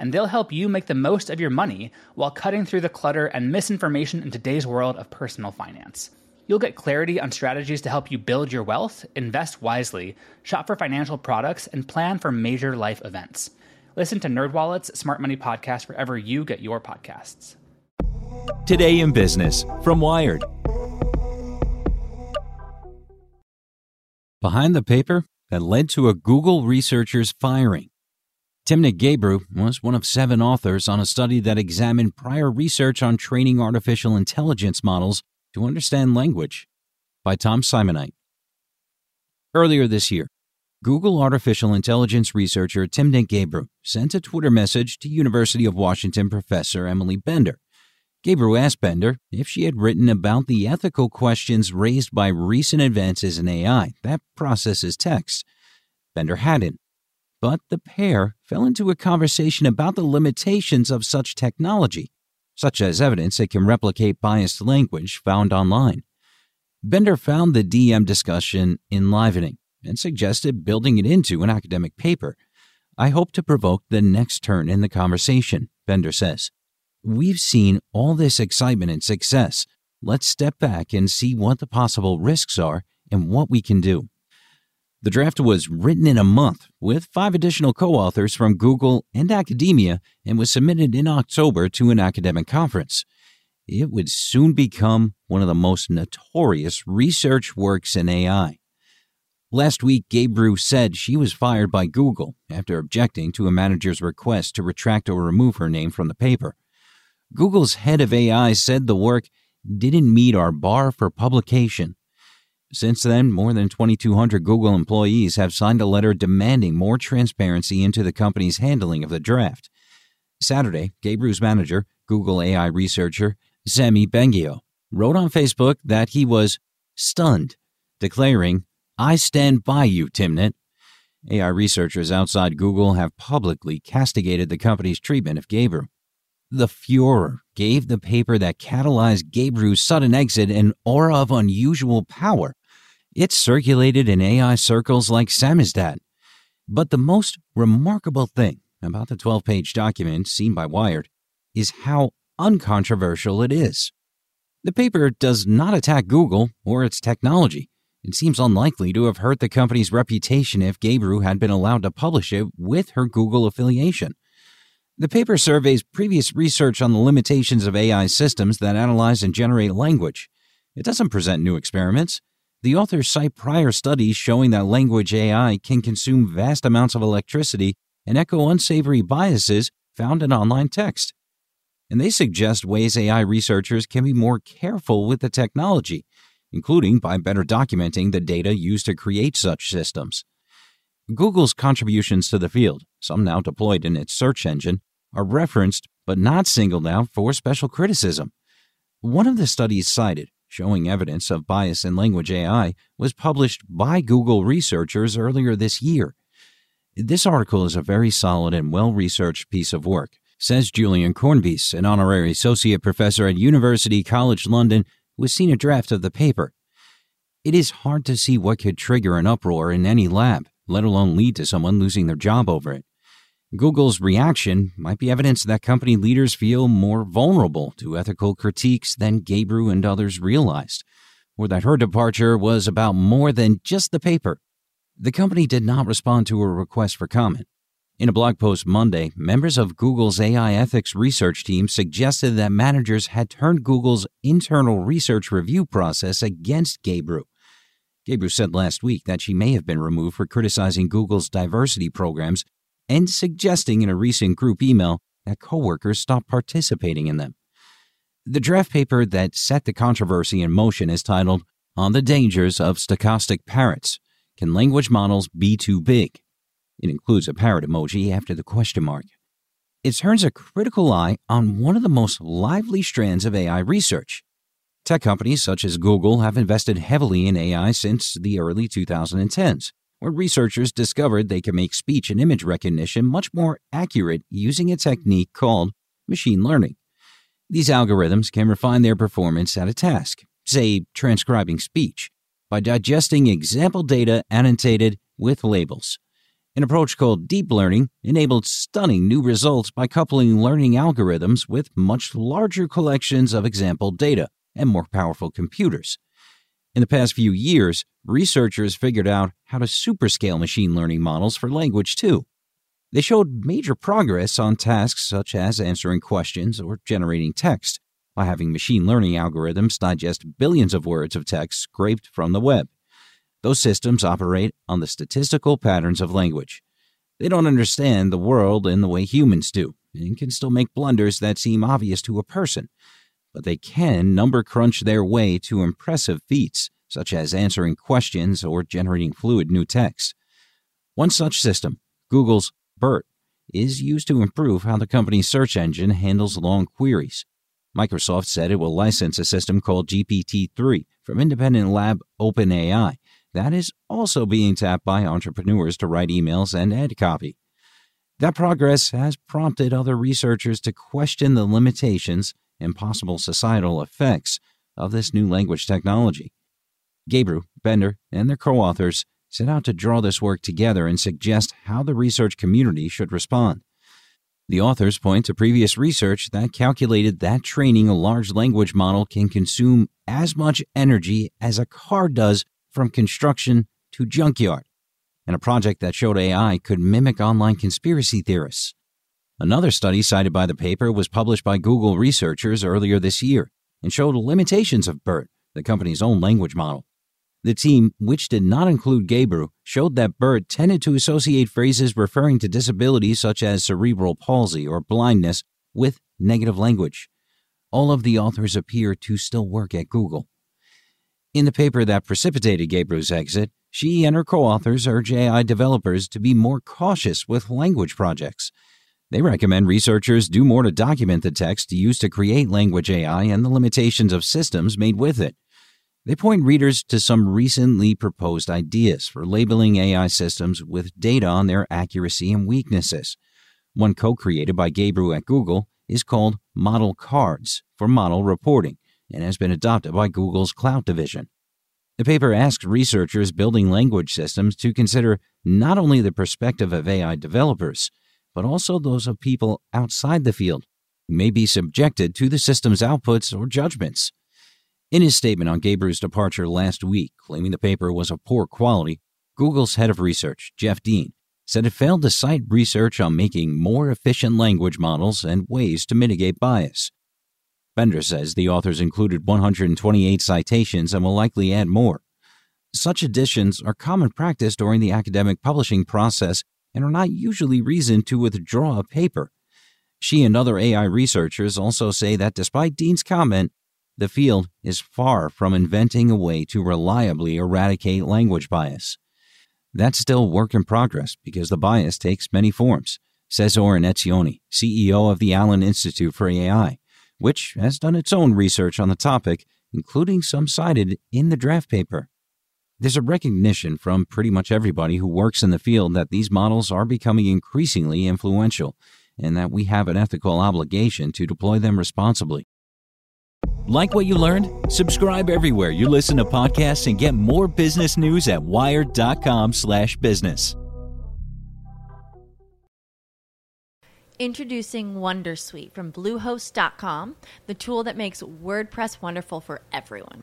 and they'll help you make the most of your money while cutting through the clutter and misinformation in today's world of personal finance. You'll get clarity on strategies to help you build your wealth, invest wisely, shop for financial products, and plan for major life events. Listen to NerdWallet's Smart Money Podcast wherever you get your podcasts. Today in Business from Wired. Behind the paper that led to a Google researcher's firing. Timnit Gebru was one of seven authors on a study that examined prior research on training artificial intelligence models to understand language by Tom Simonite. Earlier this year, Google artificial intelligence researcher Timnit Gebru sent a Twitter message to University of Washington professor Emily Bender. Gebru asked Bender if she had written about the ethical questions raised by recent advances in AI that processes text. Bender hadn't. But the pair fell into a conversation about the limitations of such technology, such as evidence it can replicate biased language found online. Bender found the DM discussion enlivening and suggested building it into an academic paper. I hope to provoke the next turn in the conversation, Bender says. We've seen all this excitement and success. Let's step back and see what the possible risks are and what we can do. The draft was written in a month with five additional co authors from Google and academia and was submitted in October to an academic conference. It would soon become one of the most notorious research works in AI. Last week, Gebru said she was fired by Google after objecting to a manager's request to retract or remove her name from the paper. Google's head of AI said the work didn't meet our bar for publication since then, more than 2,200 Google employees have signed a letter demanding more transparency into the company's handling of the draft. Saturday, Gebru's manager, Google AI researcher Samy Bengio, wrote on Facebook that he was stunned, declaring, I stand by you, Timnit. AI researchers outside Google have publicly castigated the company's treatment of Gebru. The furor gave the paper that catalyzed Gebru's sudden exit an aura of unusual power it's circulated in AI circles like samizdat. But the most remarkable thing about the 12 page document seen by Wired is how uncontroversial it is. The paper does not attack Google or its technology. It seems unlikely to have hurt the company's reputation if Gebru had been allowed to publish it with her Google affiliation. The paper surveys previous research on the limitations of AI systems that analyze and generate language. It doesn't present new experiments. The authors cite prior studies showing that language AI can consume vast amounts of electricity and echo unsavory biases found in online text. And they suggest ways AI researchers can be more careful with the technology, including by better documenting the data used to create such systems. Google's contributions to the field, some now deployed in its search engine, are referenced but not singled out for special criticism. One of the studies cited showing evidence of bias in language AI, was published by Google researchers earlier this year. This article is a very solid and well researched piece of work, says Julien Cornebise, an honorary associate professor at University College London, who has seen a draft of the paper. it is hard to see what could trigger an uproar in any lab, let alone lead to someone losing their job over it. Google's reaction might be evidence that company leaders feel more vulnerable to ethical critiques than Gebru and others realized, or that her departure was about more than just the paper. The company did not respond to a request for comment. In a blog post Monday, members of Google's AI ethics research team suggested that managers had turned Google's internal research review process against Gebru. Gebru said last week that she may have been removed for criticizing Google's diversity programs and suggesting in a recent group email that coworkers stop participating in them. The draft paper that set the controversy in motion is titled On the Dangers of Stochastic Parrots Can Language Models Be Too Big? It includes a parrot emoji after the question mark. It turns a critical eye on one of the most lively strands of AI research. Tech companies such as Google have invested heavily in AI since the early 2010s where researchers discovered they can make speech and image recognition much more accurate using a technique called machine learning. These algorithms can refine their performance at a task, say transcribing speech, by digesting example data annotated with labels. An approach called deep learning enabled stunning new results by coupling learning algorithms with much larger collections of example data and more powerful computers. In the past few years, researchers figured out how to superscale machine learning models for language too. They showed major progress on tasks such as answering questions or generating text by having machine learning algorithms digest billions of words of text scraped from the web. Those systems operate on the statistical patterns of language. They don't understand the world in the way humans do and can still make blunders that seem obvious to a person but they can number crunch their way to impressive feats, such as answering questions or generating fluid new text. One such system, Google's BERT, is used to improve how the company's search engine handles long queries. Microsoft said it will license a system called GPT 3 from independent lab OpenAI that is also being tapped by entrepreneurs to write emails and ad copy. That progress has prompted other researchers to question the limitations and possible societal effects of this new language technology. Gebru, Bender, and their co authors set out to draw this work together and suggest how the research community should respond. The authors point to previous research that calculated that training a large language model can consume as much energy as a car does from construction to junkyard, and a project that showed AI could mimic online conspiracy theorists. Another study cited by the paper was published by Google researchers earlier this year and showed limitations of BERT, the company's own language model. The team, which did not include Gebru, showed that BERT tended to associate phrases referring to disabilities such as cerebral palsy or blindness with negative language. All of the authors appear to still work at Google. In the paper that precipitated Gebru's exit, she and her co authors urge AI developers to be more cautious with language projects they recommend researchers do more to document the text used to create language AI and the limitations of systems made with it. They point readers to some recently proposed ideas for labeling AI systems with data on their accuracy and weaknesses. One co created by Gebru at Google is called Model Cards for model reporting and has been adopted by Google's cloud division. The paper asks researchers building language systems to consider not only the perspective of AI developers, but also those of people outside the field who may be subjected to the system's outputs or judgments. In his statement on Gebru's departure last week, claiming the paper was of poor quality, Google's head of research, Jeff Dean, said it failed to cite research on making more efficient language models and ways to mitigate bias. Bender says the authors included 128 citations and will likely add more. Such additions are common practice during the academic publishing process and are not usually reason to withdraw a paper. She and other AI researchers also say that despite Dean's comment, the field is far from inventing a way to reliably eradicate language bias. That's still work in progress because the bias takes many forms, says Oren Etzioni, CEO of the Allen Institute for AI, which has done its own research on the topic, including some cited in the draft paper. There's a recognition from pretty much everybody who works in the field that these models are becoming increasingly influential and that we have an ethical obligation to deploy them responsibly. Like what you learned? Subscribe everywhere you listen to podcasts and get more business news at wired.com/business. Introducing Wondersuite from Bluehost.com, the tool that makes WordPress wonderful for everyone.